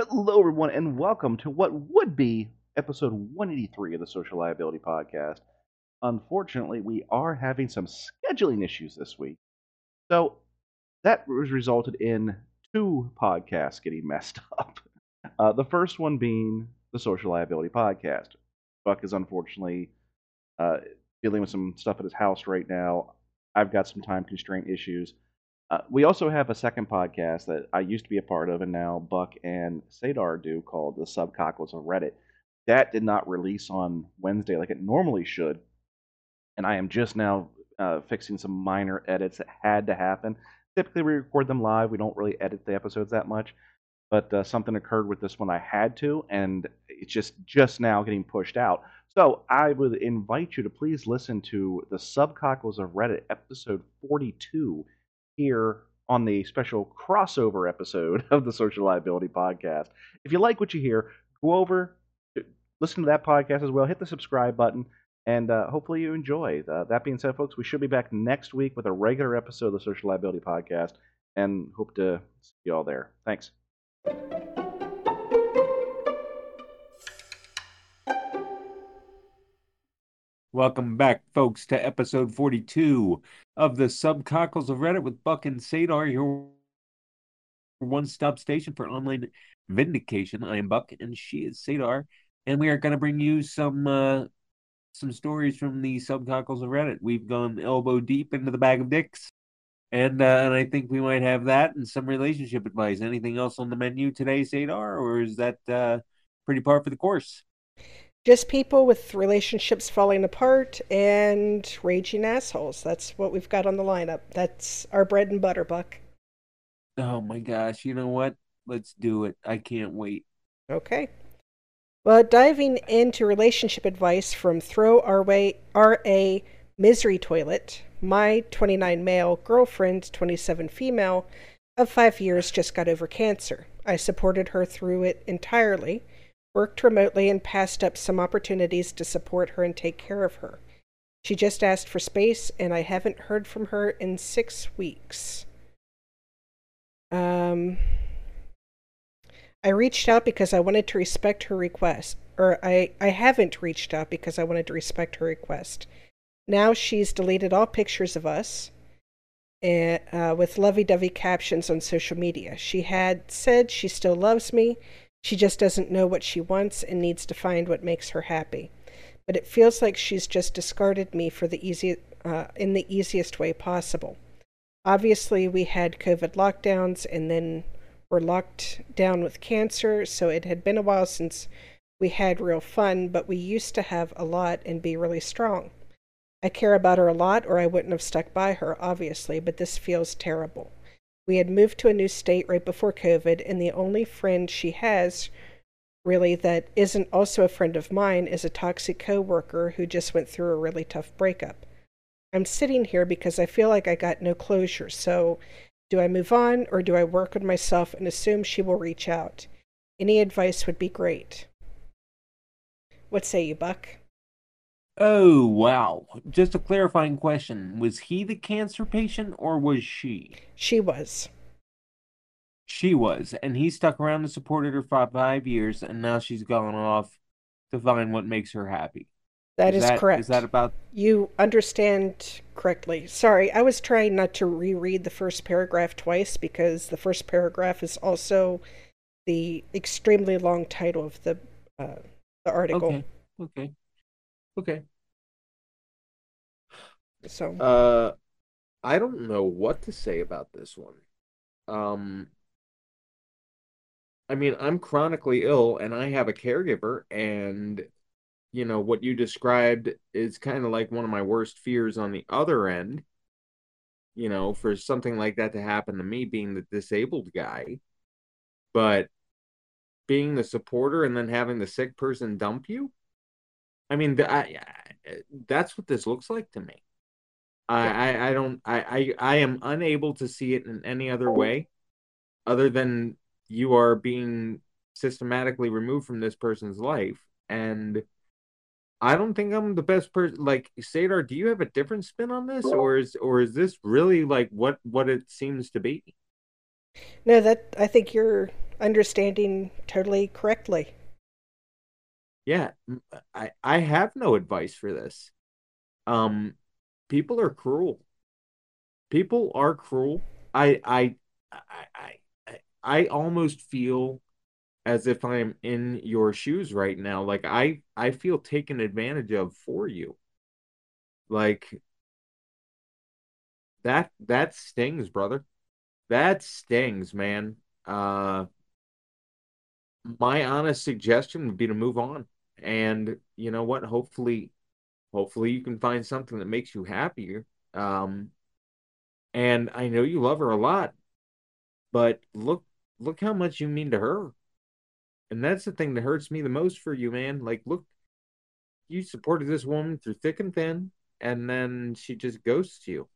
Hello, everyone, and welcome to what would be episode 183 of the Social Liability Podcast. Unfortunately, we are having some scheduling issues this week. So that was resulted in two podcasts getting messed up. Uh, the first one being the Social Liability Podcast. Buck is unfortunately uh, dealing with some stuff at his house right now. I've got some time constraint issues. Uh, we also have a second podcast that I used to be a part of, and now Buck and Sadar do called The Subcockles of Reddit. That did not release on Wednesday like it normally should, and I am just now uh, fixing some minor edits that had to happen. Typically, we record them live. We don't really edit the episodes that much, but uh, something occurred with this one I had to, and it's just just now getting pushed out. So I would invite you to please listen to the Subcockles of Reddit episode 42 here on the special crossover episode of the Social Liability Podcast. If you like what you hear, go over, listen to that podcast as well, hit the subscribe button, and uh, hopefully you enjoy. Uh, that being said, folks, we should be back next week with a regular episode of the Social Liability Podcast, and hope to see you all there. Thanks. Welcome back, folks, to episode 42 of the Subcockles of Reddit with Buck and Sadar, your one stop station for online vindication. I am Buck and she is Sadar, and we are going to bring you some uh, some stories from the Subcockles of Reddit. We've gone elbow deep into the bag of dicks, and uh, and I think we might have that and some relationship advice. Anything else on the menu today, Sadar, or is that uh, pretty par for the course? Just people with relationships falling apart and raging assholes. That's what we've got on the lineup. That's our bread and butter, Buck. Oh my gosh, you know what? Let's do it. I can't wait. Okay. Well, diving into relationship advice from Throw Our Way RA Misery Toilet, my 29 male girlfriend, 27 female, of five years just got over cancer. I supported her through it entirely worked remotely, and passed up some opportunities to support her and take care of her. She just asked for space, and I haven't heard from her in six weeks. Um, I reached out because I wanted to respect her request, or I, I haven't reached out because I wanted to respect her request. Now she's deleted all pictures of us and, eh, uh, with lovey dovey captions on social media. She had said she still loves me, she just doesn't know what she wants and needs to find what makes her happy. But it feels like she's just discarded me for the easy, uh, in the easiest way possible. Obviously, we had COVID lockdowns and then were locked down with cancer, so it had been a while since we had real fun, but we used to have a lot and be really strong. I care about her a lot, or I wouldn't have stuck by her, obviously, but this feels terrible. We had moved to a new state right before COVID, and the only friend she has really that isn't also a friend of mine is a toxic coworker who just went through a really tough breakup. I'm sitting here because I feel like I got no closure. So, do I move on or do I work on myself and assume she will reach out? Any advice would be great. What say you, Buck? Oh, wow. Just a clarifying question. Was he the cancer patient or was she? She was. She was. And he stuck around and supported her for five years, and now she's gone off to find what makes her happy. That is, is that, correct. Is that about. You understand correctly. Sorry, I was trying not to reread the first paragraph twice because the first paragraph is also the extremely long title of the, uh, the article. Okay. Okay. Okay. So uh I don't know what to say about this one. Um I mean, I'm chronically ill and I have a caregiver and you know, what you described is kind of like one of my worst fears on the other end. You know, for something like that to happen to me being the disabled guy. But being the supporter and then having the sick person dump you? I mean, the, I, that's what this looks like to me. I, I, I don't I, I I am unable to see it in any other way other than you are being systematically removed from this person's life and I don't think I'm the best person like Sadar do you have a different spin on this or is or is this really like what what it seems to be No that I think you're understanding totally correctly. Yeah, i i have no advice for this. Um, people are cruel. People are cruel. I I I I I almost feel as if I'm in your shoes right now. Like I I feel taken advantage of for you. Like that that stings, brother. That stings, man. Uh my honest suggestion would be to move on. And you know what? Hopefully, hopefully you can find something that makes you happier. Um, and I know you love her a lot, but look, look how much you mean to her. And that's the thing that hurts me the most for you, man. Like, look, you supported this woman through thick and thin, and then she just ghosts you.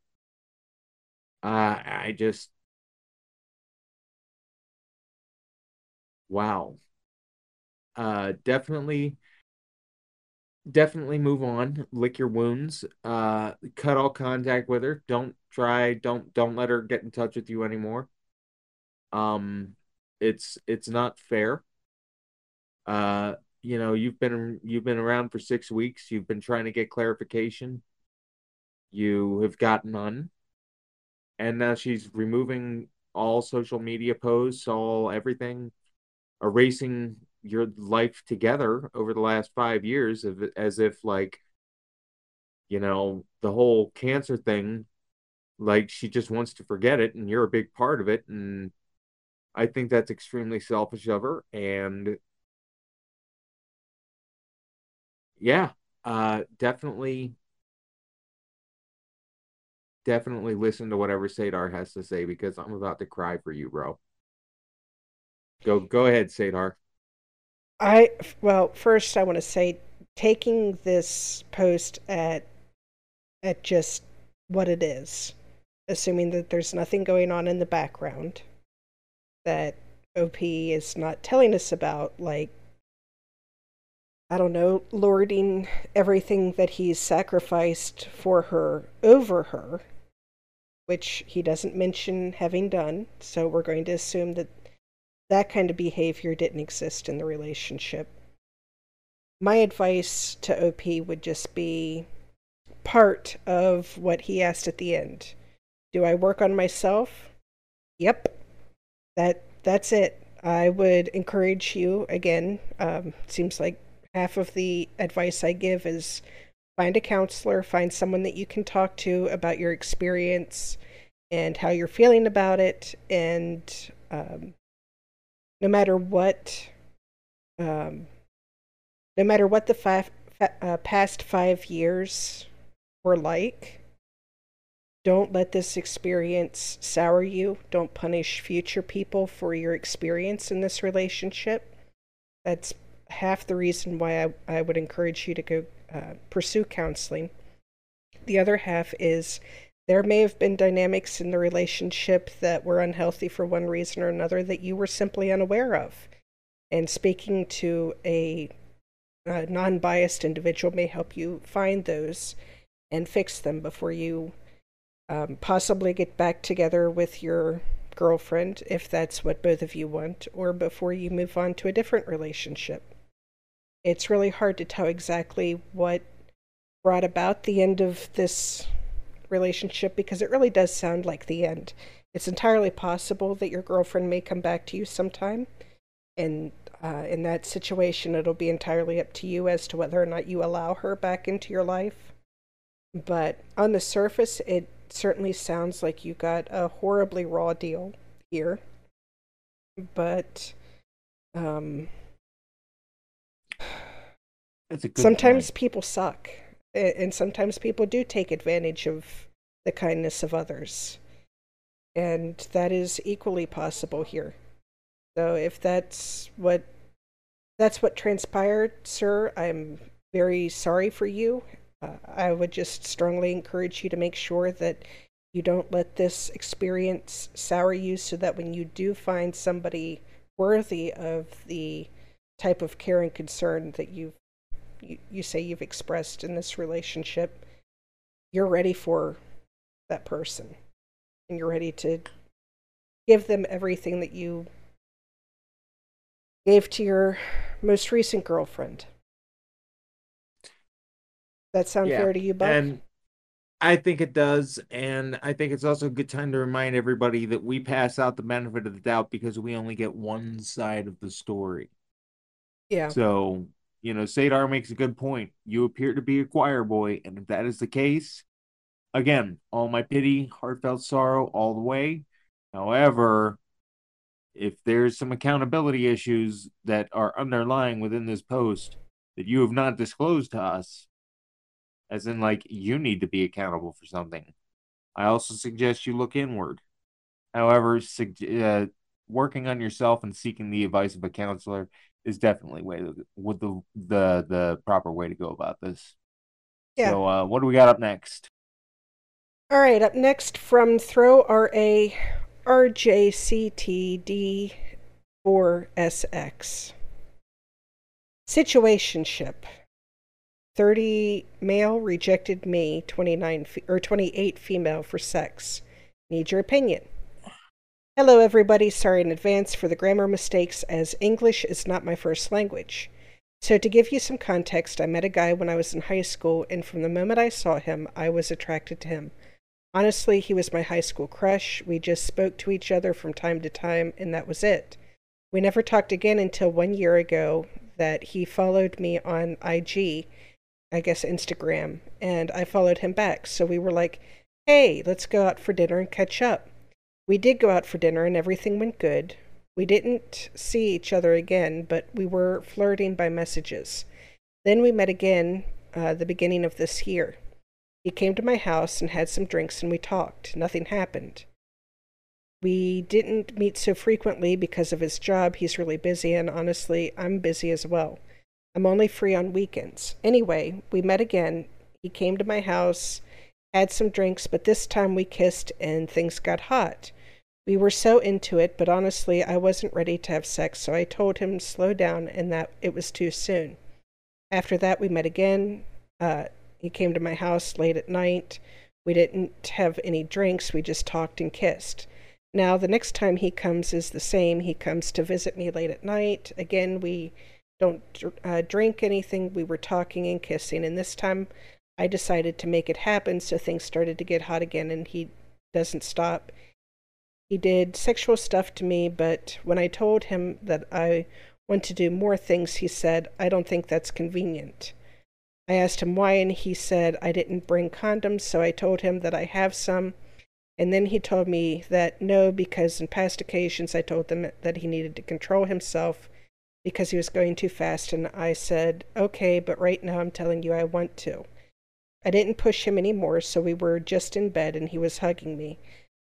Uh, I just, wow. Uh, definitely definitely move on lick your wounds uh cut all contact with her. Don't try don't don't let her get in touch with you anymore. Um it's it's not fair. Uh you know you've been you've been around for six weeks. You've been trying to get clarification. You have got none. And now she's removing all social media posts all everything erasing your life together over the last five years of, as if like you know the whole cancer thing like she just wants to forget it and you're a big part of it. And i think that's extremely selfish of her. And yeah uh definitely definitely listen to whatever sadar has to say because i'm about to cry for you bro. Go go ahead sadar I well, first I want to say taking this post at at just what it is, assuming that there's nothing going on in the background that OP is not telling us about, like I don't know, lording everything that he's sacrificed for her over her, which he doesn't mention having done. So we're going to assume that that kind of behavior didn't exist in the relationship. My advice to OP would just be part of what he asked at the end. Do I work on myself? Yep. That that's it. I would encourage you again. Um, seems like half of the advice I give is find a counselor, find someone that you can talk to about your experience and how you're feeling about it, and um, no matter what um, no matter what the five, uh, past five years were like don't let this experience sour you. Don't punish future people for your experience in this relationship. That's half the reason why i, I would encourage you to go uh, pursue counseling. The other half is there may have been dynamics in the relationship that were unhealthy for one reason or another that you were simply unaware of. And speaking to a, a non biased individual may help you find those and fix them before you um, possibly get back together with your girlfriend, if that's what both of you want, or before you move on to a different relationship. It's really hard to tell exactly what brought about the end of this relationship because it really does sound like the end. It's entirely possible that your girlfriend may come back to you sometime, and uh, in that situation, it'll be entirely up to you as to whether or not you allow her back into your life. But on the surface, it certainly sounds like you got a horribly raw deal here. But um, sometimes point. people suck and sometimes people do take advantage of the kindness of others. And that is equally possible here. So if that's what that's what transpired sir i'm very sorry for you. Uh, i would just strongly encourage you to make sure that you don't let this experience sour you so that when you do find somebody worthy of the type of care and concern that you've you, you say you've expressed in this relationship, you're ready for that person and you're ready to give them everything that you gave to your most recent girlfriend. That sound Yeah, fair to you, Buck? And I think it does. And I think it's also a good time to remind everybody that we pass out the benefit of the doubt because we only get one side of the story. yeah. So, you know, Sadar makes a good point. You appear to be a choir boy. And if that is the case, again, all my pity, heartfelt sorrow all the way. However, if there's some accountability issues that are underlying within this post that you have not disclosed to us, as in like you need to be accountable for something, I also suggest you look inward. However, sug- uh, working on yourself and seeking the advice of a counselor is definitely way with the the the proper way to go about this. Yeah. So, uh, what do we got up next? All right, up next from Throw RA RJCTD4SX. Situationship. 30 male rejected me, 29 fe- or 28 female for sex. Need your opinion. Hello everybody, sorry in advance for the grammar mistakes as English is not my first language. So to give you some context, I met a guy when I was in high school and from the moment I saw him, I was attracted to him. Honestly, he was my high school crush. We just spoke to each other from time to time, and that was it. We never talked again until one year ago that he followed me on IG, I guess Instagram, and I followed him back. So we were like, hey, let's go out for dinner and catch up. We did go out for dinner, and everything went good. We didn't see each other again, but we were flirting by messages. Then we met again uh, the beginning of this year. He came to my house and had some drinks and we talked. Nothing happened. We didn't meet so frequently because of his job. He's really busy, and honestly, I'm busy as well. I'm only free on weekends. Anyway, we met again. He came to my house, had some drinks, but this time we kissed and things got hot. We were so into it, but honestly, I wasn't ready to have sex, so I told him to slow down and that it was too soon. After that, we met again. Uh, he came to my house late at night. We didn't have any drinks, we just talked and kissed. Now, the next time he comes is the same. He comes to visit me late at night. Again, we don't uh, drink anything. We were talking and kissing, and this time I decided to make it happen, so things started to get hot again, and he doesn't stop. He did sexual stuff to me, but when I told him that I want to do more things, he said, I don't think that's convenient. I asked him why, and he said I didn't bring condoms, so I told him that I have some. And then he told me that no, because in past occasions I told him that he needed to control himself because he was going too fast. And I said, okay, but right now I'm telling you I want to. I didn't push him anymore, so we were just in bed and he was hugging me.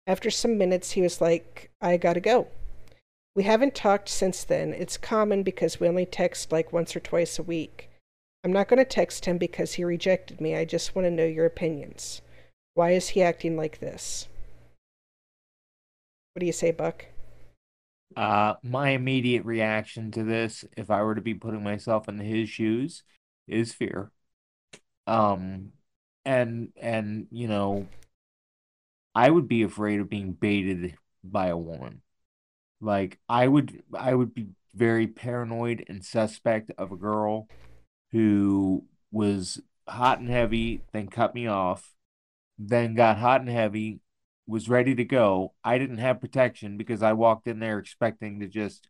After some minutes, he was like, I gotta go. We haven't talked since then. It's common because we only text like once or twice a week. I'm not going to text him because he rejected me. I just want to know your opinions. Why is he acting like this? What do you say, Buck? Uh, my immediate reaction to this, if I were to be putting myself in his shoes, is fear. Um, and and you know, I would be afraid of being baited by a woman. Like I would, I would be very paranoid and suspect of a girl who was hot and heavy, then cut me off, then got hot and heavy, was ready to go. I didn't have protection because I walked in there expecting to just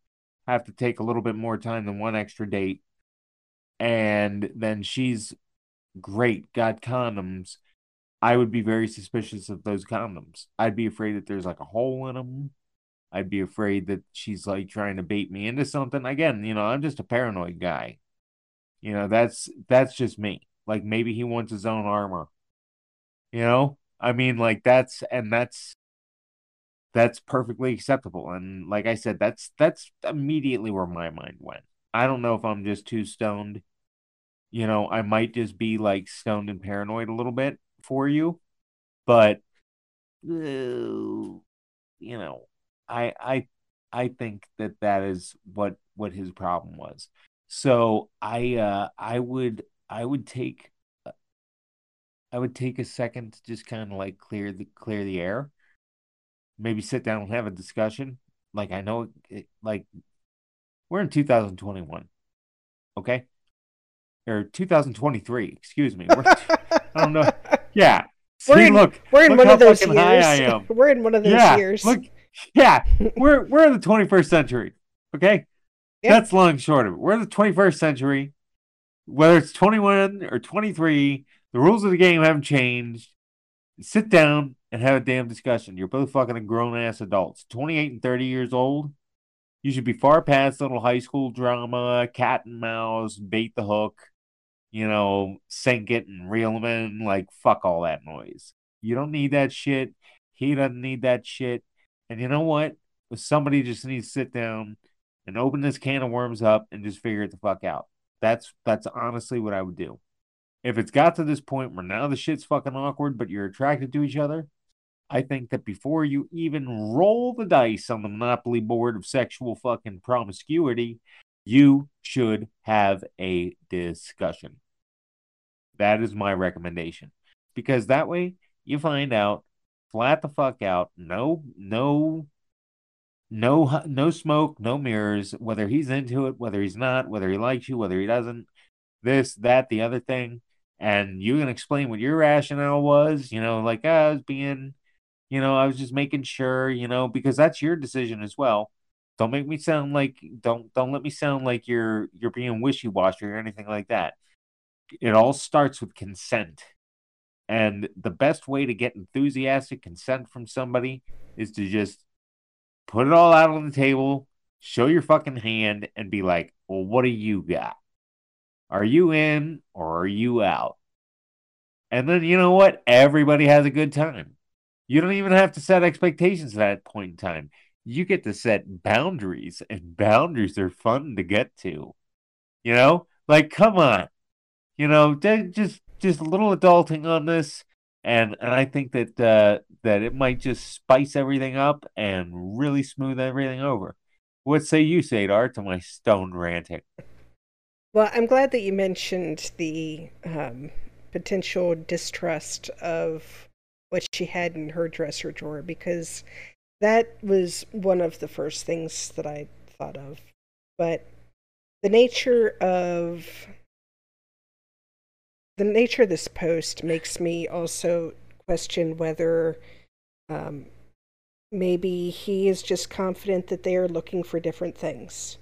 have to take a little bit more time than one extra date. And then she's great, got condoms. I would be very suspicious of those condoms. I'd be afraid that there's like a hole in them. I'd be afraid that she's like trying to bait me into something. Again, you know, I'm just a paranoid guy. You know, that's that's just me. Like maybe he wants his own armor. You know? I mean like that's and that's that's perfectly acceptable. And like I said, that's that's immediately where my mind went. I don't know if I'm just too stoned. You know, I might just be like stoned and paranoid a little bit for you, but uh, you know, I I I think that that is what what his problem was. So I uh I would I would take I would take a second to just kind of like clear the clear the air. Maybe sit down and have a discussion. Like I know it, like We're in 2021. Okay? Or 2023, excuse me. We're, I don't know. Yeah. See, We're in, look, we're in look one of those years. I am. We're in one of those yeah, years. Look, yeah, we're we're in the 21st century. Okay, Yep. that's long and short of it. We're in the 21st century. Whether it's 21 or 23, the rules of the game haven't changed. Sit down and have a damn discussion. You're both fucking grown ass adults, 28 and 30 years old. You should be far past little high school drama, cat and mouse, bait the hook, you know, sink it and reel them in. Like, fuck all that noise. You don't need that shit. He doesn't need that shit. And you know what? Somebody just needs to sit down and open this can of worms up and just figure it the fuck out. That's that's honestly what I would do. If it's got to this point where now the shit's fucking awkward, but you're attracted to each other, I think that before you even roll the dice on the monopoly board of sexual fucking promiscuity, you should have a discussion. That is my recommendation. Because that way you find out flat the fuck out, no no no no smoke, no mirrors, whether he's into it, whether he's not, whether he likes you, whether he doesn't, this, that, the other thing. And you can explain what your rationale was, you know, like "Ah, I was being, you know, I was just making sure, you know, because that's your decision as well. Don't make me sound like don't don't let me sound like you're you're being wishy-washy or anything like that. It all starts with consent. And the best way to get enthusiastic consent from somebody is to just put it all out on the table, show your fucking hand, and be like, well, what do you got? Are you in or are you out? And then you know what? Everybody has a good time. You don't even have to set expectations at that point in time. You get to set boundaries, and boundaries are fun to get to. You know, like come on, you know, just just a little adulting on this, and and I think that uh, that it might just spice everything up and really smooth everything over. What say you, Sadar, to my stone ranting? Well, I'm glad that you mentioned the um, potential distrust of what she had in her dresser drawer because that was one of the first things that I thought of. But the nature of the nature of this post makes me also question whether um, maybe he is just confident that they are looking for different things.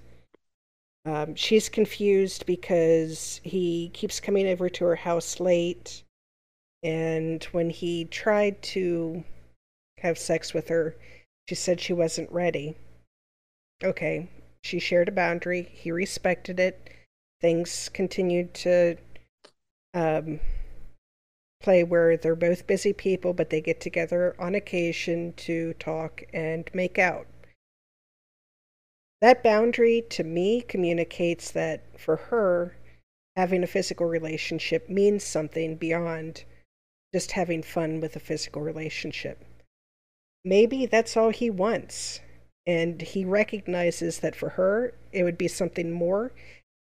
Um, she's confused because he keeps coming over to her house late. And when he tried to have sex with her, she said she wasn't ready. Okay, she shared a boundary. He respected it. Things continued to um, play where they're both busy people, but they get together on occasion to talk and make out. That boundary to me communicates that for her, having a physical relationship means something beyond just having fun with a physical relationship. Maybe that's all he wants. And he recognizes that for her, it would be something more.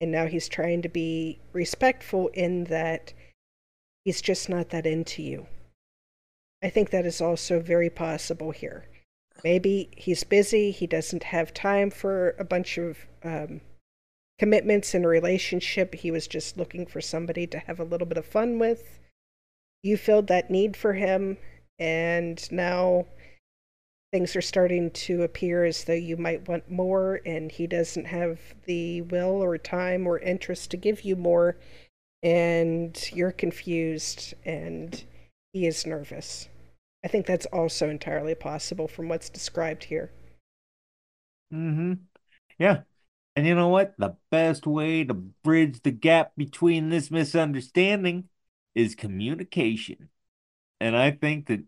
And now he's trying to be respectful in that he's just not that into you. I think that is also very possible here. Maybe he's busy, he doesn't have time for a bunch of um, commitments in a relationship. He was just looking for somebody to have a little bit of fun with. You filled that need for him, and now things are starting to appear as though you might want more, and he doesn't have the will or time or interest to give you more, and you're confused, and he is nervous. I think that's also entirely possible from what's described here. Mm-hmm. Yeah. And you know what? The best way to bridge the gap between this misunderstanding is communication. And I think that,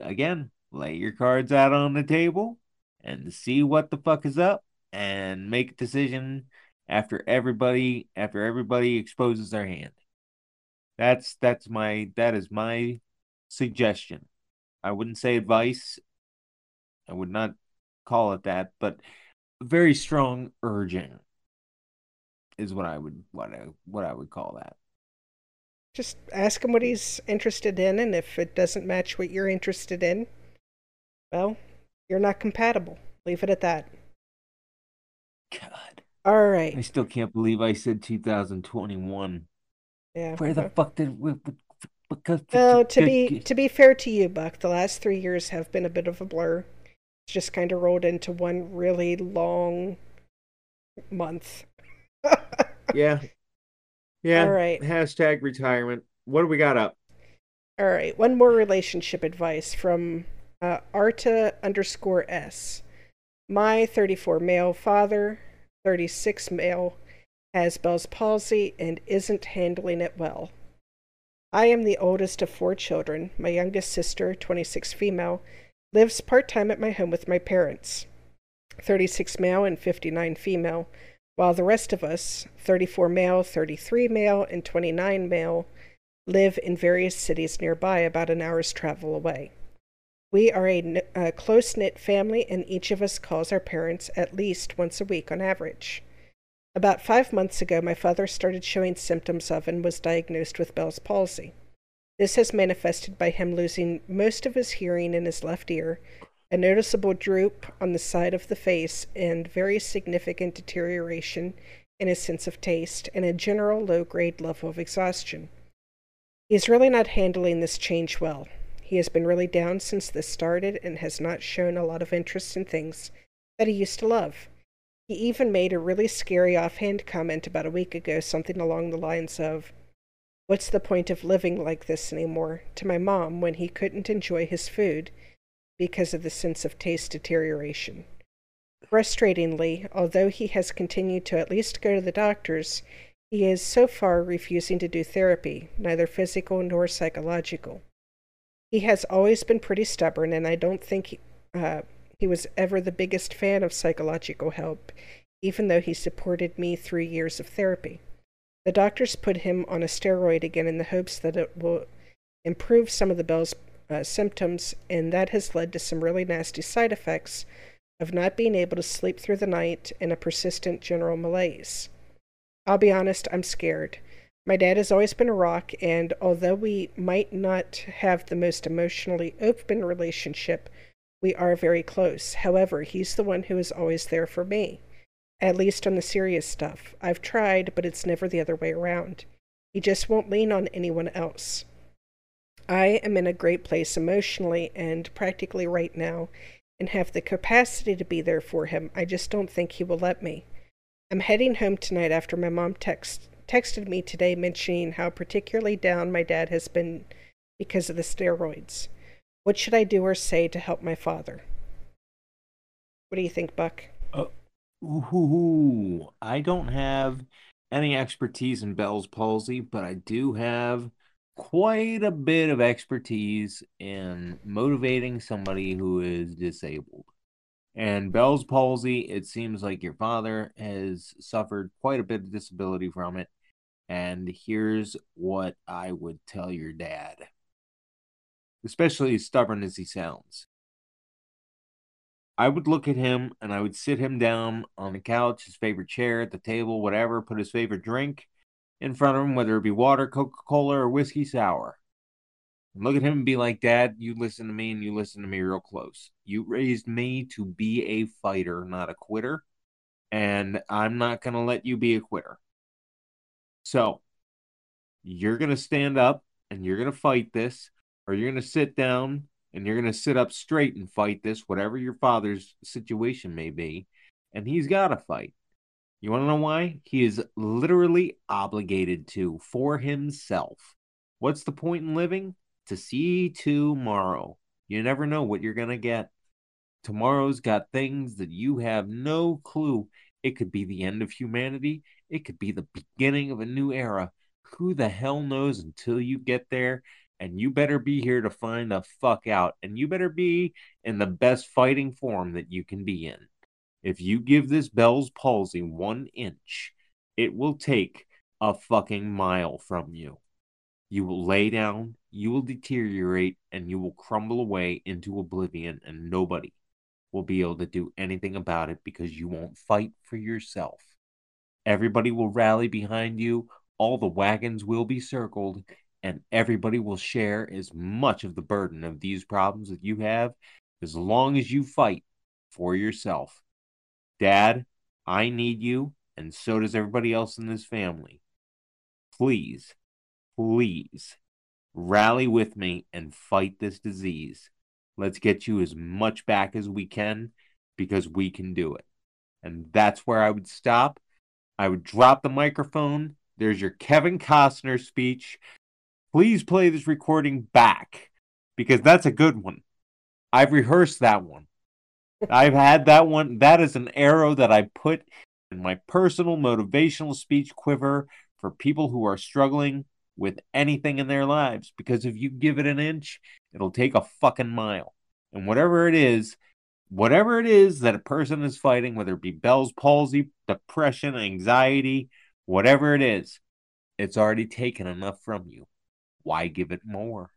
again, lay your cards out on the table and see what the fuck is up and make a decision after everybody after everybody exposes their hand. That's that's my that is my suggestion. I wouldn't say advice. I would not call it that, but very strong urging is what I would what I what I would call that. Just ask him what he's interested in, and if it doesn't match what you're interested in, well, you're not compatible. Leave it at that. God. All I still can't believe I said 2021. Yeah. Where the well- fuck did we, because Well, to be to be fair to you, Buck, the last three years have been a bit of a blur. It's just kind of rolled into one really long month. Yeah. Yeah. All right. Hashtag retirement. What do we got up? All right, one more relationship advice from uh, Arta underscore S. My 34 male father, 36 male, has Bell's palsy and isn't handling it well. I am the oldest of four children. My youngest sister, 26 female, lives part time at my home with my parents, 36 male and 59 female, while the rest of us, 34 male, 33 male, and 29 male, live in various cities nearby, about an hour's travel away. We are a, a close knit family, and each of us calls our parents at least once a week on average. About five months ago, my father started showing symptoms of and was diagnosed with Bell's palsy. This has manifested by him losing most of his hearing in his left ear, a noticeable droop on the side of the face, and very significant deterioration in his sense of taste, and a general low grade level of exhaustion. He's really not handling this change well. He has been really down since this started and has not shown a lot of interest in things that he used to love. He even made a really scary offhand comment about a week ago, something along the lines of, What's the point of living like this anymore? to my mom when he couldn't enjoy his food because of the sense of taste deterioration. Frustratingly, although he has continued to at least go to the doctors, he is so far refusing to do therapy, neither physical nor psychological. He has always been pretty stubborn, and I don't think he, uh, he was ever the biggest fan of psychological help, even though he supported me through years of therapy. The doctors put him on a steroid again in the hopes that it will improve some of the Bell's uh, symptoms, and that has led to some really nasty side effects of not being able to sleep through the night and a persistent general malaise. I'll be honest, I'm scared. My dad has always been a rock, and although we might not have the most emotionally open relationship, we are very close. However, he's the one who is always there for me, at least on the serious stuff. I've tried, but it's never the other way around. He just won't lean on anyone else. I am in a great place emotionally and practically right now, and have the capacity to be there for him. I just don't think he will let me. I'm heading home tonight after my mom text, texted me today mentioning how particularly down my dad has been because of the steroids. What should I do or say to help my father? What do you think, Buck? Uh, Ooh, I don't have any expertise in Bell's palsy, but I do have quite a bit of expertise in motivating somebody who is disabled. And Bell's palsy, it seems like your father has suffered quite a bit of disability from it. And here's what I would tell your dad, especially as stubborn as he sounds. I would look at him and I would sit him down on the couch, his favorite chair, at the table, whatever, put his favorite drink in front of him, whether it be water, Coca Cola, or whiskey sour. Look at him and be like, Dad, you listen to me and you listen to me real close. You raised me to be a fighter, not a quitter. And I'm not going to let you be a quitter. So you're going to stand up and you're going to fight this, or you're going to sit down and you're going to sit up straight and fight this, whatever your father's situation may be. And he's got to fight. You want to know why? He is literally obligated to for himself. What's the point in living? To see tomorrow. You never know what you're going to get. Tomorrow's got things that you have no clue. It could be the end of humanity, it could be the beginning of a new era. Who the hell knows until you get there? And you better be here to find the fuck out. And you better be in the best fighting form that you can be in. If you give this Bell's palsy one inch, it will take a fucking mile from you. You will lay down, you will deteriorate, and you will crumble away into oblivion, and nobody will be able to do anything about it because you won't fight for yourself. Everybody will rally behind you, all the wagons will be circled, and everybody will share as much of the burden of these problems that you have as long as you fight for yourself. Dad, I need you, and so does everybody else in this family. Please, please rally with me and fight this disease. Let's get you as much back as we can because we can do it. And that's where I would stop. I would drop the microphone. There's your Kevin Costner speech. Please play this recording back because that's a good one. I've rehearsed that one. I've had that one. That is an arrow that I put in my personal motivational speech quiver for people who are struggling with anything in their lives. Because if you give it an inch, it'll take a fucking mile. And whatever it is, whatever it is that a person is fighting, whether it be Bell's palsy, depression, anxiety, whatever it is, it's already taken enough from you. Why give it more?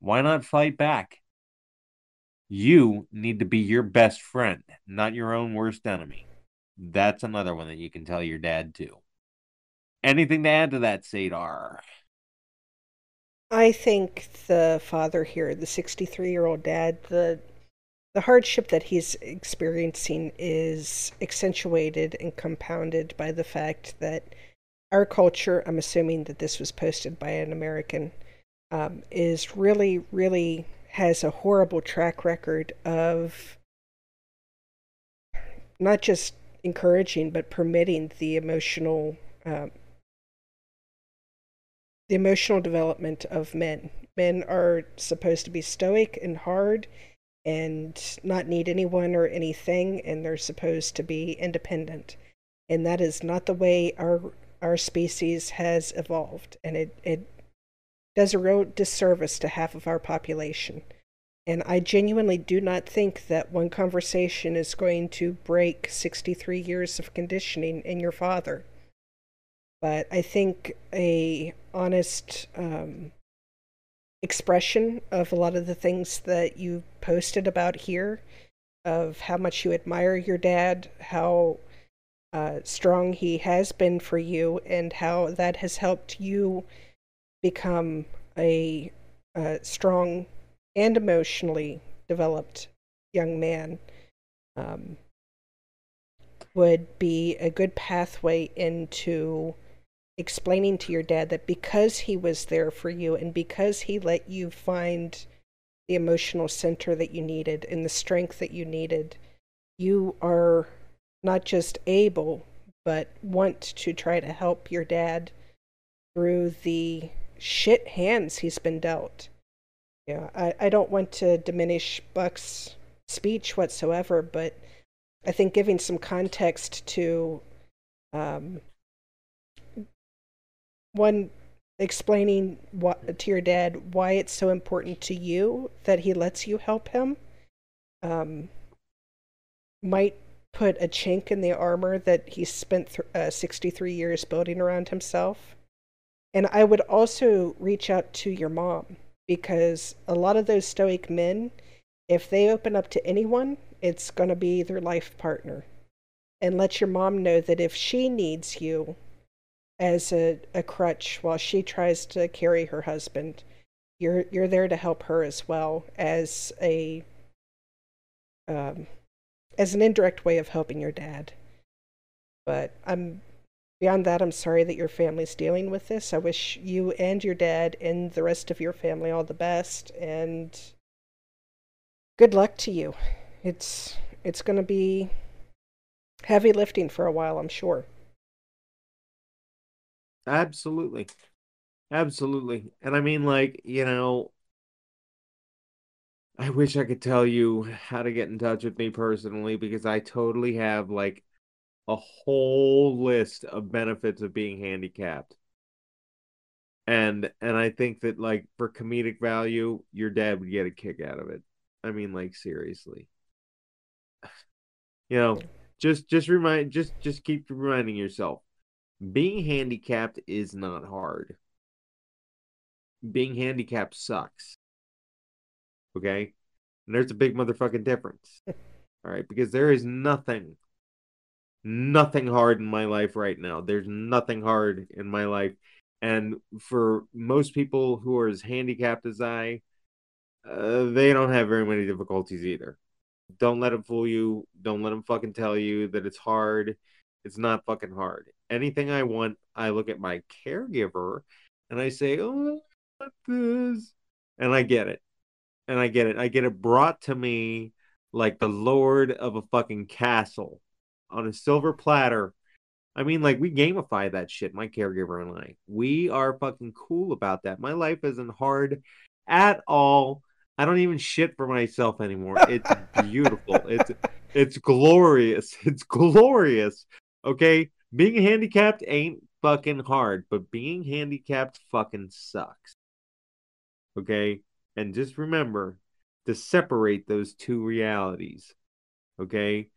Why not fight back? You need to be your best friend, not your own worst enemy. That's another one that you can tell your dad too. Anything to add to that, Sadar? I think the father here, the 63 year old dad, the the hardship that he's experiencing is accentuated and compounded by the fact that our culture, I'm assuming that this was posted by an American, um, is really, really has a horrible track record of not just encouraging but permitting the emotional um, the emotional development of men. Men are supposed to be stoic and hard and not need anyone or anything, and they're supposed to be independent. And that is not the way our our species has evolved, and it, it does a real disservice to half of our population. And I genuinely do not think that one conversation is going to break 63 years of conditioning in your father. But I think a honest um, expression of a lot of the things that you posted about here, of how much you admire your dad, how uh, strong he has been for you, and how that has helped you become a, a strong and emotionally developed young man um, would be a good pathway into explaining to your dad that because he was there for you and because he let you find the emotional center that you needed and the strength that you needed, you are not just able, but want to try to help your dad through the shit hands he's been dealt. Yeah, I, I don't want to diminish Buck's speech whatsoever, but I think giving some context to um, one explaining what to your dad why it's so important to you that he lets you help him um, might put a chink in the armor that he spent th- uh, 63 years building around himself. And i would also reach out to your mom because a lot of those stoic men if they open up to anyone it's going to be their life partner. And let your mom know that if she needs you as a, a crutch while she tries to carry her husband. You're you're there to help her as well as a um, as an indirect way of helping your dad. But I'm beyond that. I'm sorry that your family's dealing with this. I wish you and your dad and the rest of your family all the best and good luck to you. It's it's going to be heavy lifting for a while, I'm sure. Absolutely. Absolutely. And I mean, like, you know, I wish I could tell you how to get in touch with me personally because I totally have like a whole list of benefits of being handicapped. And and I think that like for comedic value, your dad would get a kick out of it. I mean, like seriously. You know, just just remind just just keep reminding yourself being handicapped is not hard. Being handicapped sucks. Okay? And there's a big motherfucking difference. All right, because there is nothing nothing hard in my life right now. There's nothing hard in my life. And for most people who are as handicapped as I, uh, they don't have very many difficulties either. don't let them fool you. Don't let them fucking tell you that it's hard. It's not fucking hard. Anything I want, I look at my caregiver and I say, "Oh, I want this," and I get it, and I get it. I get it brought to me like the lord of a fucking castle on a silver platter. I mean, like we gamify that shit. My caregiver and I, we are fucking cool about that. My life isn't hard at all. I don't even shit for myself anymore. It's beautiful. It's it's glorious. It's glorious. Okay, being handicapped ain't fucking hard, but being handicapped fucking sucks. Okay, and just remember to separate those two realities. Okay,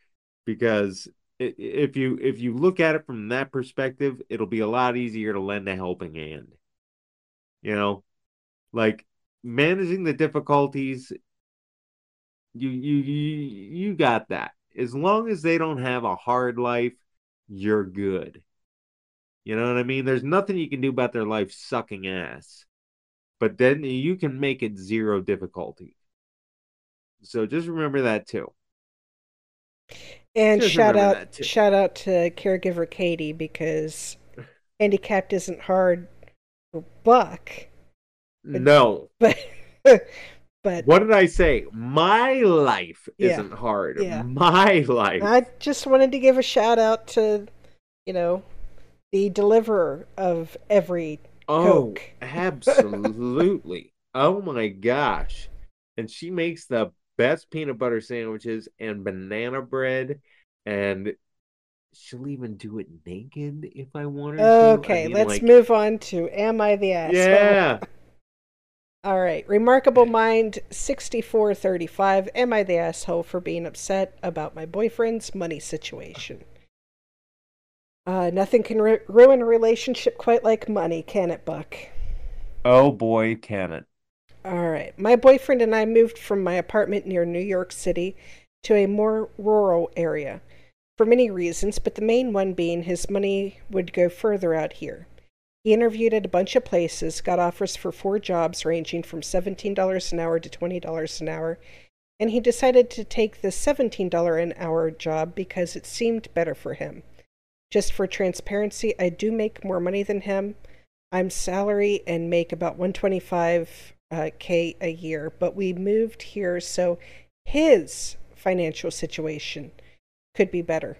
because if you if you look at it from that perspective, it'll be a lot easier to lend a helping hand. You know, like managing the difficulties you you you you got that as long as they don't have a hard life you're good. You know what i mean? There's nothing you can do about their life sucking ass but then you can make it zero difficulty. So just remember that too. And just shout out shout out to caregiver katie because handicapped isn't hard for buck no. But but what did I say? My life yeah, isn't hard. Yeah. My life. I just wanted to give a shout out to, you know, the deliverer of every Oh, Coke. absolutely. oh my gosh. And she makes the best peanut butter sandwiches and banana bread and she'll even do it naked if I want her okay, to. Okay, let's like... move on to Am I the Asshole? Yeah. All right. Remarkable Mind 6435. Am I the asshole for being upset about my boyfriend's money situation? Uh, nothing can ru- ruin a relationship quite like money, can it, Buck? Oh boy, can it. All right. My boyfriend and I moved from my apartment near New York City to a more rural area for many reasons, but the main one being his money would go further out here. He interviewed at a bunch of places, got offers for four jobs ranging from $17 an hour to $20 an hour, and he decided to take the $17 an hour job because it seemed better for him. Just for transparency, I do make more money than him. I'm salary and make about 125 uh, a year, but we moved here so his financial situation could be better.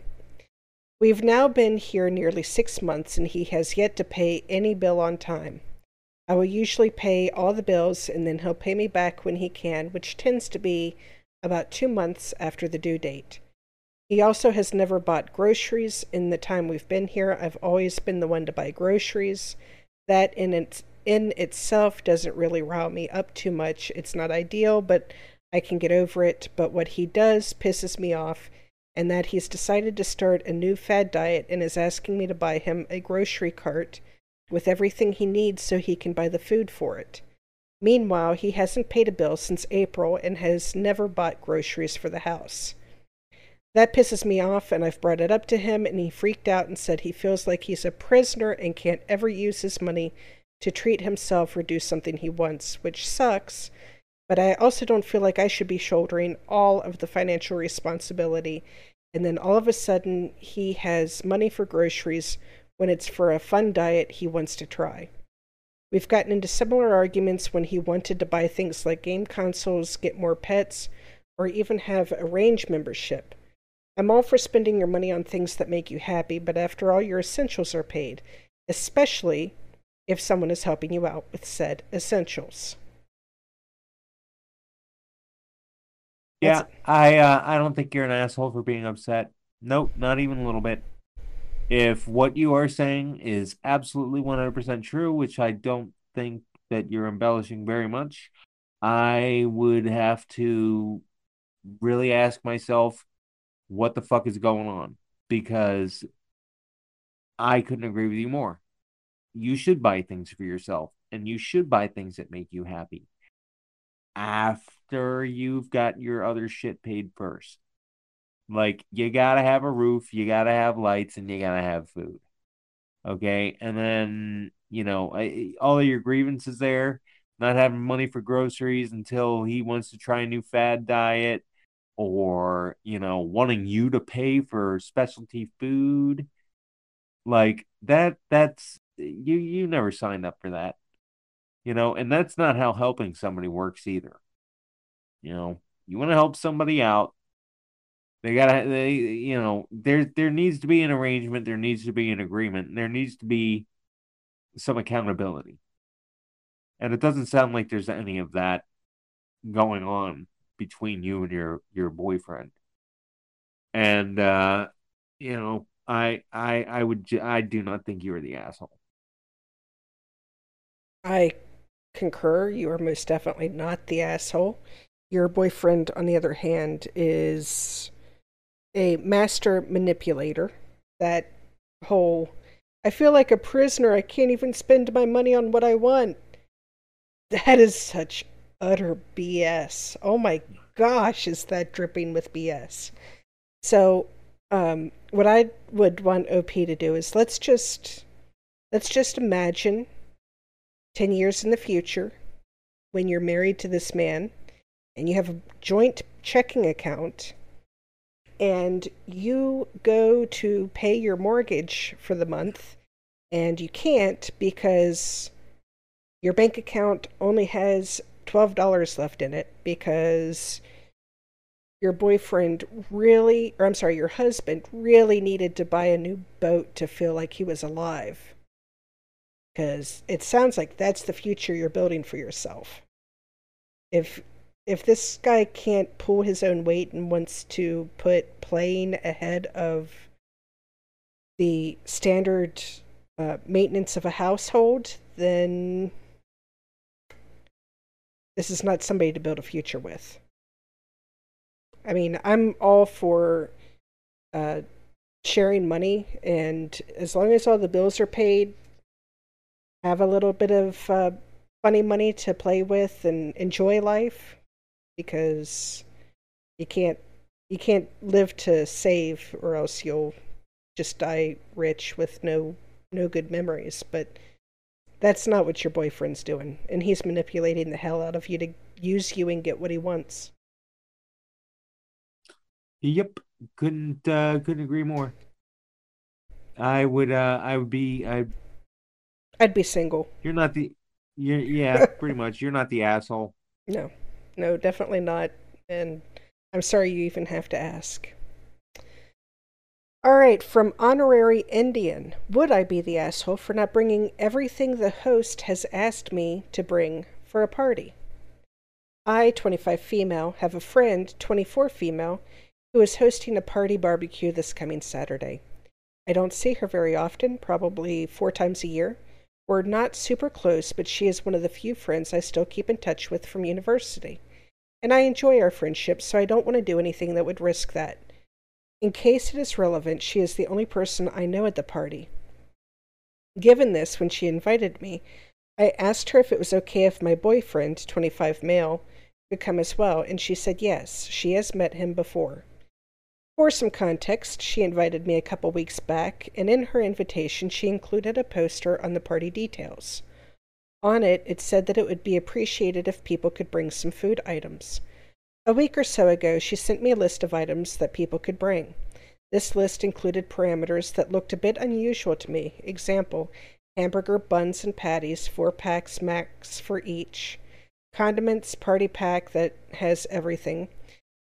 We've now been here nearly six months and he has yet to pay any bill on time. I will usually pay all the bills and then he'll pay me back when he can, which tends to be about two months after the due date. He also has never bought groceries in the time we've been here. I've always been the one to buy groceries. That in its in itself doesn't really rile me up too much. It's not ideal, but I can get over it. But what he does pisses me off and that he's decided to start a new fad diet and is asking me to buy him a grocery cart with everything he needs so he can buy the food for it. Meanwhile, he hasn't paid a bill since April and has never bought groceries for the house. That pisses me off, and I've brought it up to him, and he freaked out and said he feels like he's a prisoner and can't ever use his money to treat himself or do something he wants, which sucks but I also don't feel like I should be shouldering all of the financial responsibility. And then all of a sudden, he has money for groceries when it's for a fun diet he wants to try. We've gotten into similar arguments when he wanted to buy things like game consoles, get more pets, or even have a range membership. I'm all for spending your money on things that make you happy, but after all, your essentials are paid, especially if someone is helping you out with said essentials. Yeah, I uh, I don't think you're an asshole for being upset. Nope, not even a little bit. If what you are saying is absolutely 100% true, which I don't think that you're embellishing very much, I would have to really ask myself what the fuck is going on because I couldn't agree with you more. You should buy things for yourself and you should buy things that make you happy. After you've got your other shit paid first. Like you gotta have a roof, you gotta have lights, and you gotta have food. Okay, and then you know all of your grievances there, not having money for groceries until he wants to try a new fad diet, or you know wanting you to pay for specialty food like that that's you you never signed up for that you know and that's not how helping somebody works either. You know you want to help somebody out. They gotta they you know there there needs to be an arrangement there needs to be an agreement there needs to be some accountability. And it doesn't sound like there's any of that going on between you and your your boyfriend. And uh you know i i i would i do not think you're the asshole. I concur. You are most definitely not the asshole. Your boyfriend, on the other hand, is a master manipulator. That whole, I feel like a prisoner. I can't even spend my money on what I want. That is such utter BS. Oh my gosh, is that dripping with BS? So, um, what I would want OP to do is let's just let's just imagine 10 years in the future when you're married to this man and you have a joint checking account and you go to pay your mortgage for the month and you can't because your bank account only has $12 left in it because your boyfriend really, or I'm sorry, your husband really needed to buy a new boat to feel like he was alive because it sounds like that's the future you're building for yourself. If if this guy can't pull his own weight and wants to put playing ahead of the standard uh, maintenance of a household, then this is not somebody to build a future with. I mean, I'm all for uh, sharing money, and as long as all the bills are paid, have a little bit of uh, funny money to play with and enjoy life because you can't you can't live to save or else you'll just die rich with no no good memories. But that's not what your boyfriend's doing and he's manipulating the hell out of you to use you and get what he wants. Yep couldn't uh couldn't agree more. I would uh i would be i I'd be single. You're not the. You're, yeah, pretty much. You're not the asshole. No, no, definitely not. And I'm sorry you even have to ask. All right, from Honorary Indian. Would I be the asshole for not bringing everything the host has asked me to bring for a party? I, 25 female, have a friend, 24 female, who is hosting a party barbecue this coming Saturday. I don't see her very often, probably four times a year. We're not super close, but she is one of the few friends I still keep in touch with from university. And I enjoy our friendship, so I don't want to do anything that would risk that. In case it is relevant, she is the only person I know at the party. Given this, when she invited me, I asked her if it was okay if my boyfriend, 25 male, could come as well, and she said yes. She has met him before. For some context, she invited me a couple weeks back, and in her invitation, she included a poster on the party details. On it, it said that it would be appreciated if people could bring some food items. A week or so ago, she sent me a list of items that people could bring. This list included parameters that looked a bit unusual to me. Example hamburger buns and patties, four packs max for each. Condiments party pack that has everything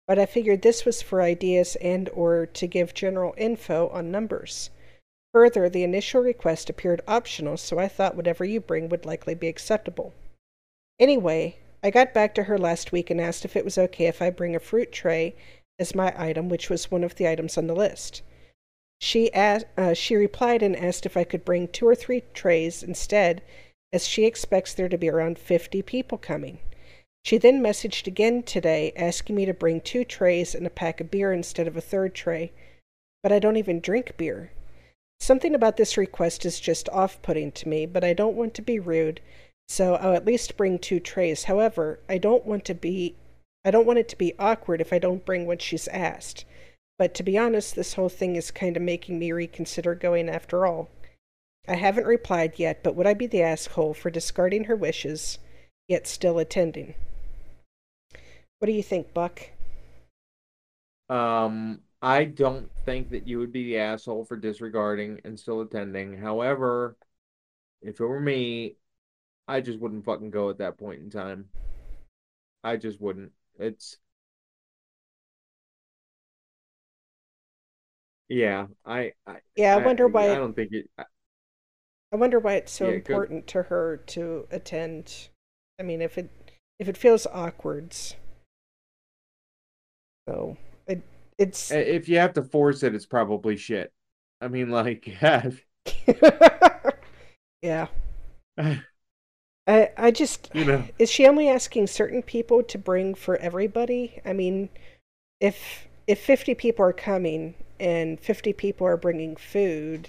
but I figured this was for ideas and or to give general info on numbers. Further, the initial request appeared optional, so I thought whatever you bring would likely be acceptable. Anyway, I got back to her last week and asked if it was okay if I bring a fruit tray as my item, which was one of the items on the list. She asked, uh, she replied and asked if I could bring two or three trays instead, as she expects there to be around 50 people coming. She then messaged again today asking me to bring two trays and a pack of beer instead of a third tray, but I don't even drink beer. Something about this request is just off putting to me, but I don't want to be rude, so I'll at least bring two trays. However, I don't want to be I don't want it to be awkward if I don't bring what she's asked. But to be honest, this whole thing is kind of making me reconsider going after all. I haven't replied yet, but would I be the asshole for discarding her wishes, yet still attending? What do you think, Buck? Um, I don't think that you would be the asshole for disregarding and still attending. However, if it were me, I just wouldn't fucking go at that point in time. I just wouldn't. It's yeah. I, I Yeah, I wonder why. I don't think it. I, I wonder why it's so Yeah, go- important to her to attend. I mean, if it if it feels awkward, so it it's if you have to force it, it's probably shit. I mean, like, yeah. yeah. I I just you know. is she only asking certain people to bring for everybody? I mean, if if 50 people are coming and 50 people are bringing food,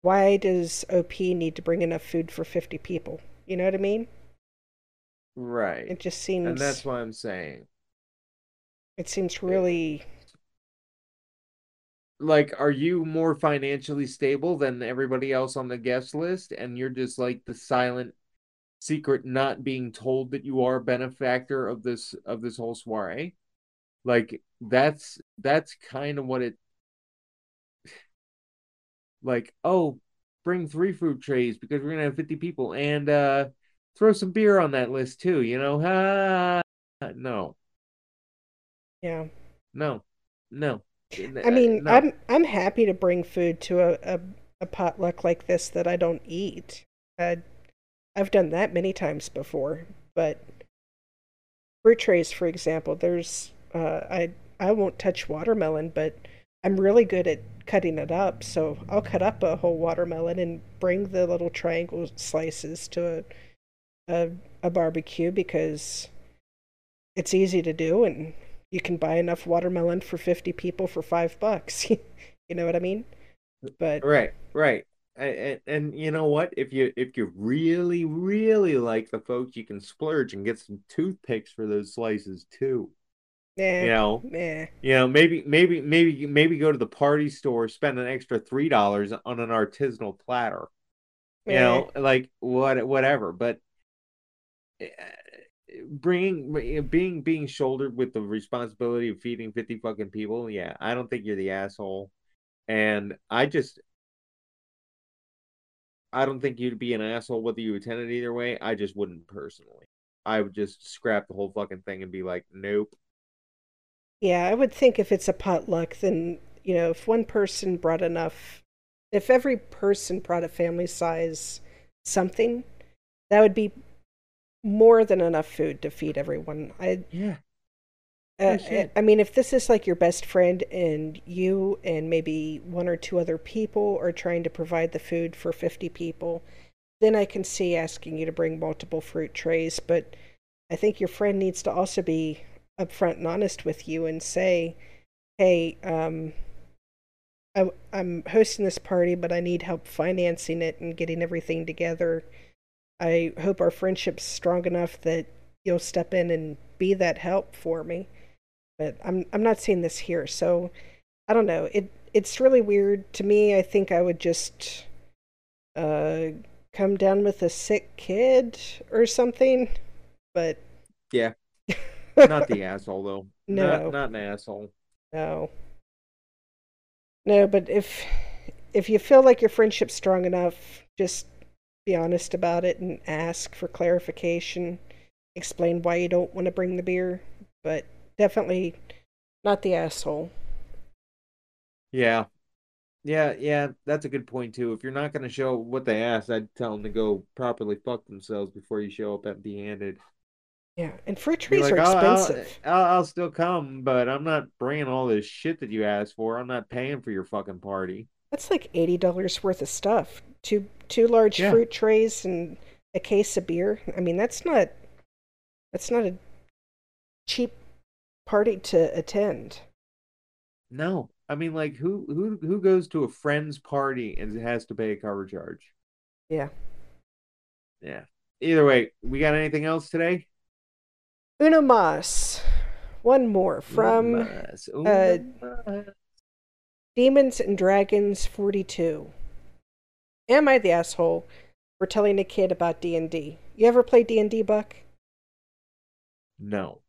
why does OP need to bring enough food for 50 people? You know what I mean? Right. It just seems And that's what I'm saying. It seems really Like, are you more financially stable than everybody else on the guest list? And you're just like the silent secret not being told that you are a benefactor of this of this whole soiree? Like that's that's kind of what it like, oh, bring three fruit trays because we're gonna have 50 people and uh throw some beer on that list too, you know? Ah, no, yeah. no, no. I mean, no. I'm I'm happy to bring food to a, a, a potluck like this that I don't eat. Uh, I've done that many times before, but fruit trays, for example, there's uh, I I won't touch watermelon, but I'm really good at cutting it up, so I'll cut up a whole watermelon and bring the little triangle slices to a a, a barbecue because it's easy to do and you can buy enough watermelon for 50 people for five bucks. you know what I mean? But Right, right. And, and you know what? If you if you really really like the folks, you can splurge and get some toothpicks for those slices too. yeah You know, eh. you know, maybe maybe maybe maybe go to the party store, spend an extra three dollars on an artisanal platter. You eh. know, like what whatever. But eh, bringing being being shouldered with the responsibility of feeding 50 fucking people yeah i don't think you're the asshole. And i just i don't think you'd be an asshole whether you attended either way. I just wouldn't personally. I would just scrap the whole fucking thing and be like nope. Yeah, I would think if it's a potluck, then, you know, if one person brought enough, if every person brought a family size something, that would be more than enough food to feed everyone. I, yeah uh. I mean, if this is like your best friend and you and maybe one or two other people are trying to provide the food for 50 people, then I can see asking you to bring multiple fruit trays. But I think your friend needs to also be upfront and honest with you and say, hey, um, I, I'm hosting this party, but I need help financing it and getting everything together. I hope our friendship's strong enough that you'll step in and be that help for me. But I'm I'm not seeing this here, so I don't know. It it's really weird to me. I think I would just uh come down with a sick kid or something. But yeah not the asshole though No. not, not an asshole No. No, but if if you feel like your friendship's strong enough, just be honest about it and ask for clarification. Explain why you don't want to bring the beer, but definitely not the asshole. Yeah. Yeah, yeah, that's a good point too. If you're not going to show what they asked, I'd tell them to go properly fuck themselves before you show up empty-handed. Yeah, and fruit trees like, are "I'll- I'll- expensive. I'll, I'll still come, but I'm not bringing all this shit that you asked for. I'm not paying for your fucking party. That's like eighty dollars worth of stuff. Two two large Yeah. fruit trays and a case of beer. I mean, that's not that's not a cheap party to attend. No, I mean, like, who who who goes to a friend's party and has to pay a cover charge? Yeah. Yeah. Either way, we got anything else today? Uno mas. One more from Unas, uh, unas. Demons and Dragons 42. Am I the asshole for telling a kid about D&D? You ever play D&D, Buck? no.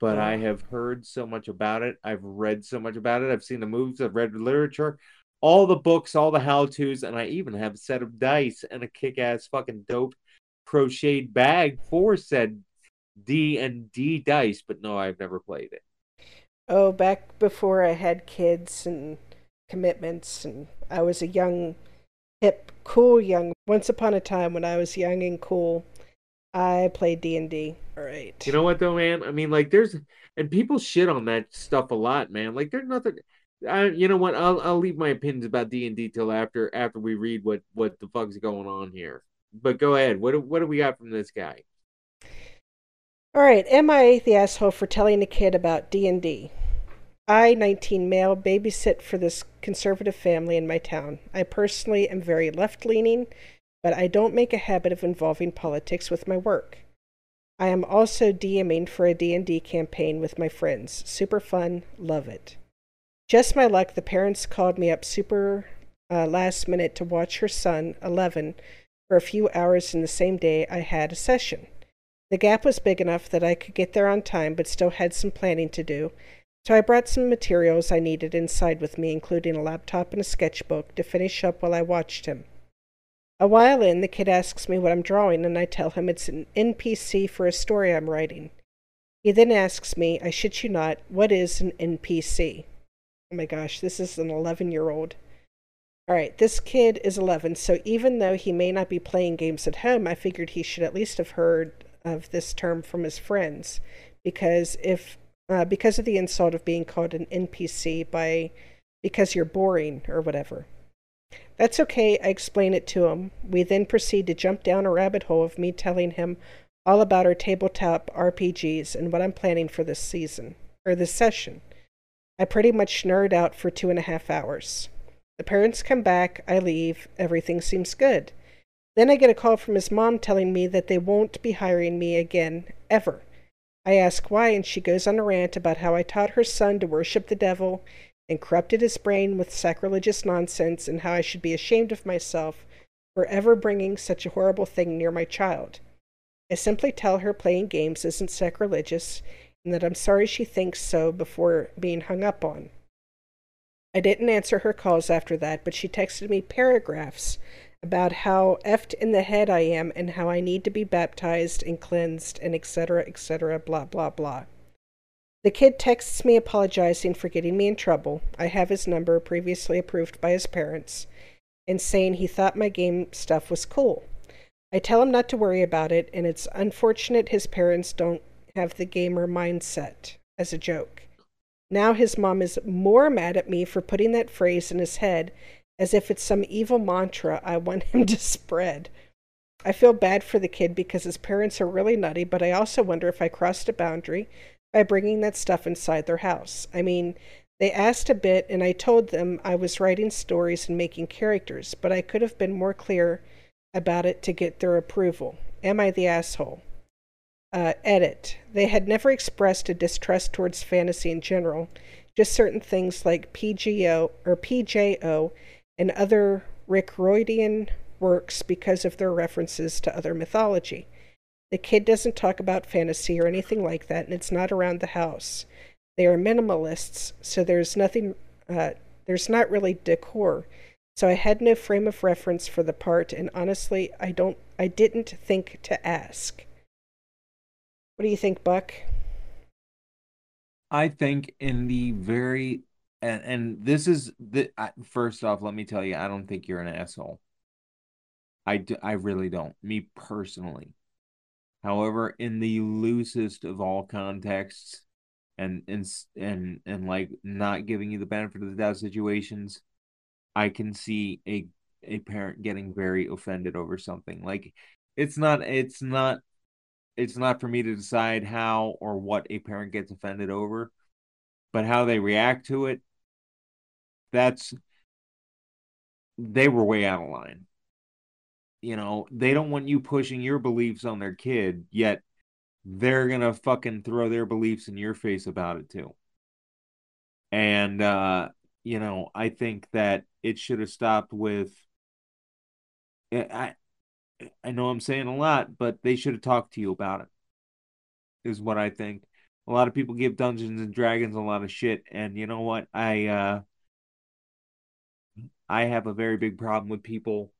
but I Oh. have heard so much about it. I've read so much about it. I've seen the movies, I've read the literature, all the books, all the how-tos, and I even have a set of dice and a kick-ass fucking dope crocheted bag for said D and D dice, but no, I've never played it. Oh, back before I had kids and commitments, and I was a young, hip, cool young. Once upon a time, when I was young and cool, I played D and D. All right. You know what though, man? I mean, like, there's and people shit on that stuff a lot, man. Like, there's nothing. I, you know what? I'll I'll leave my opinions about D and D till after after we read what what the fuck's going on here. But go ahead. What do- what do we got from this guy? All right. Am I the asshole for telling a kid about D and D? I, 19 male, babysit for this conservative family in my town. I personally am very left-leaning, but I don't make a habit of involving politics with my work. I am also DMing for a D&D campaign with my friends. Super fun, love it. Just my luck, the parents called me up super uh, last minute to watch her son, 11, for a few hours in the same day I had a session. The gap was big enough that I could get there on time, but still had some planning to do. So I brought some materials I needed inside with me, including a laptop and a sketchbook, to finish up while I watched him. A while in, the kid asks me what I'm drawing, and I tell him it's an NPC for a story I'm writing. He then asks me, I shit you not, what is an NPC? Oh my gosh, this is an 11 year old. All right, this kid is 11, so even though he may not be playing games at home, I figured he should at least have heard of this term from his friends, because if uh, because of the insult of being called an NPC by because you're boring or whatever. That's okay, I explain it to him. We then proceed to jump down a rabbit hole of me telling him all about our tabletop RPGs and what I'm planning for this season, or this session. I pretty much nerd out for two and a half hours. The parents come back, I leave, everything seems good. Then I get a call from his mom telling me that they won't be hiring me again, ever. I ask why, and she goes on a rant about how I taught her son to worship the devil and corrupted his brain with sacrilegious nonsense, and how I should be ashamed of myself for ever bringing such a horrible thing near my child. I simply tell her playing games isn't sacrilegious, and that I'm sorry she thinks so before being hung up on. I didn't answer her calls after that, but she texted me paragraphs about how effed in the head I am and how I need to be baptized and cleansed and etc. etc. blah blah blah. The kid texts me apologizing for getting me in trouble. I have his number previously approved by his parents and saying he thought my game stuff was cool. I tell him not to worry about it and it's unfortunate his parents don't have the gamer mindset as a joke. Now his mom is more mad at me for putting that phrase in his head as if it's some evil mantra I want him to spread. I feel bad for the kid because his parents are really nutty, but I also wonder if I crossed a boundary by bringing that stuff inside their house. I mean, they asked a bit, and I told them I was writing stories and making characters, but I could have been more clear about it to get their approval. Am I the asshole? Uh, edit. They had never expressed a distrust towards fantasy in general, just certain things like PGO or PJO and other Rick Rickroydian works because of their references to other mythology. The kid doesn't talk about fantasy or anything like that, and it's not around the house. They are minimalists, so there's nothing, uh, there's not really decor. So I had no frame of reference for the part, and honestly, I don't, I didn't think to ask. What do you think, Buck? I think in the very and and this is the I, first off, let me tell you, I don't think you're an asshole. I do, I really don't. Me personally. However, in the loosest of all contexts, and and and and like not giving you the benefit of the doubt situations, I can see a a parent getting very offended over something. Like it's not it's not it's not for me to decide how or what a parent gets offended over, but how they react to it, that's they were way out of line. You know, they don't want you pushing your beliefs on their kid, yet they're gonna fucking throw their beliefs in your face about it too. And uh, you know, I think that it should have stopped with I I know I'm saying a lot, but they should have talked to you about it. Is what I think. A lot of people give Dungeons and Dragons a lot of shit, and you know what? I uh I have a very big problem with people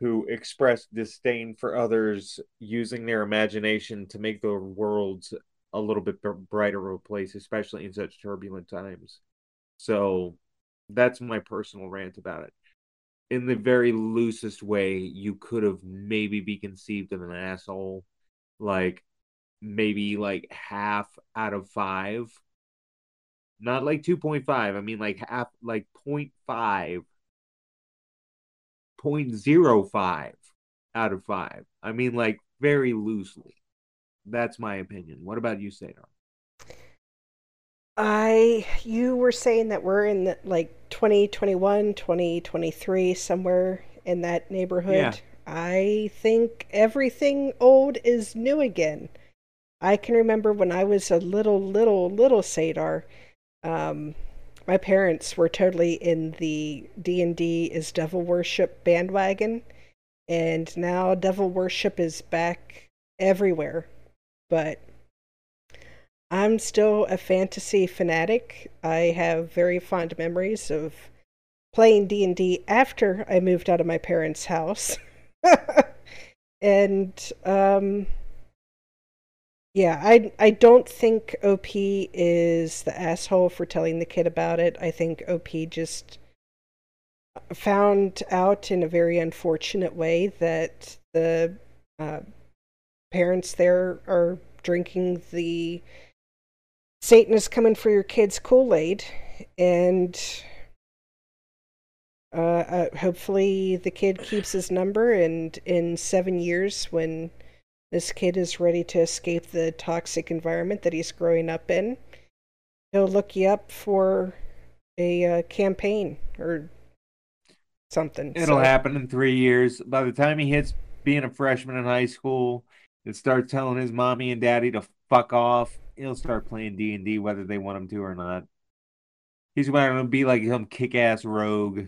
who express disdain for others using their imagination to make the world a little bit brighter of a place, especially in such turbulent times. So that's my personal rant about it. In the very loosest way, you could have maybe be conceived of an asshole, like maybe like half out of five. Not like 2.5. I mean like half like 0.5 0.05 out of 5. I mean, like, very loosely. That's my opinion. What about you, Sadar? I, you were saying that we're in the, like 2021, 2023, somewhere in that neighborhood. Yeah. I think everything old is new again. I can remember when I was a little, little, little Sadar, um, my parents were totally in the D&D is devil worship bandwagon and now devil worship is back everywhere. But I'm still a fantasy fanatic. I have very fond memories of playing D&D after I moved out of my parents' house. and um yeah, I I don't think OP is the asshole for telling the kid about it. I think OP just found out in a very unfortunate way that the uh, parents there are drinking the Satan is coming for your kids Kool Aid, and uh, uh, hopefully the kid keeps his number, and in seven years when this kid is ready to escape the toxic environment that he's growing up in. He'll look you up for a uh, campaign or something. It'll so. happen in three years. By the time he hits being a freshman in high school and starts telling his mommy and daddy to fuck off, he'll start playing D and D whether they want him to or not. He's going to be like some kick-ass rogue.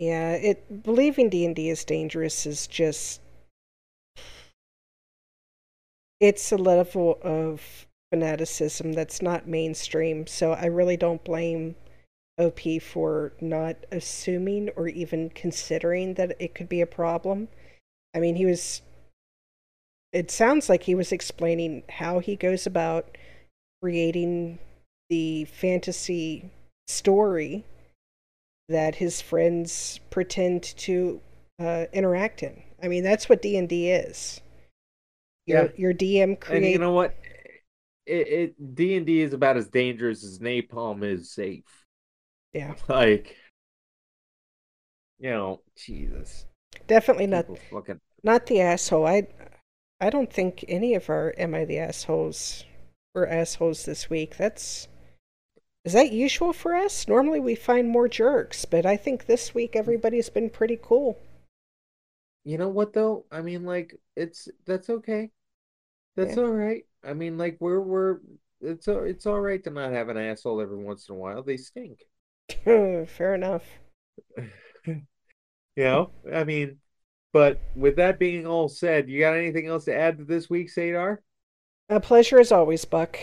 Yeah, it believing D and D is dangerous is just it's a level of fanaticism that's not mainstream. So I really don't blame OP for not assuming or even considering that it could be a problem. I mean, he was. It sounds like he was explaining how he goes about creating the fantasy story that his friends pretend to uh, interact in. I mean, that's what D and D is. Your yeah. your DM create. And you know what? It D and D is about as dangerous as napalm is safe. Yeah. Like, you know, Jesus. Definitely not. Fucking... Not the asshole. I. I don't think any of our am I the assholes were assholes this week. That's is that usual for us? Normally we find more jerks, but I think this week everybody's been pretty cool. You know what though? I mean like it's that's okay. That's yeah. all right. I mean, like we're we're it's it's all right to not have an asshole every once in a while. They stink. Fair enough. you know, I mean, but with that being all said, you got anything else to add to this week's Sadar? A pleasure as always, Buck.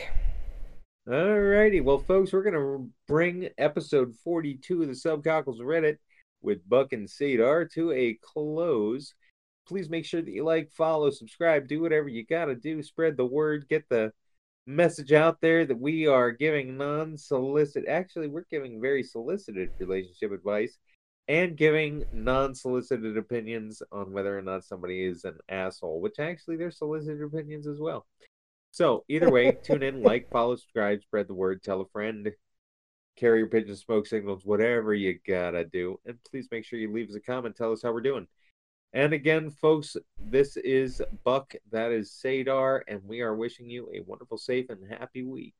All righty. Well, folks, we're going to bring episode 42 of the Subcockles Reddit with Buck and Sadar to a close please make sure that you like, follow, subscribe, do whatever you got to do. Spread the word, get the message out there that we are giving non solicited, actually, we're giving very solicited relationship advice and giving non solicited opinions on whether or not somebody is an asshole, which actually they're solicited opinions as well. So, either way, tune in, like, follow, subscribe, spread the word, tell a friend, carry your pigeon smoke signals, whatever you gotta do. And please make sure you leave us a comment, tell us how we're doing. And again, folks, this is Buck, that is Sadar, and we are wishing you a wonderful, safe, and happy week.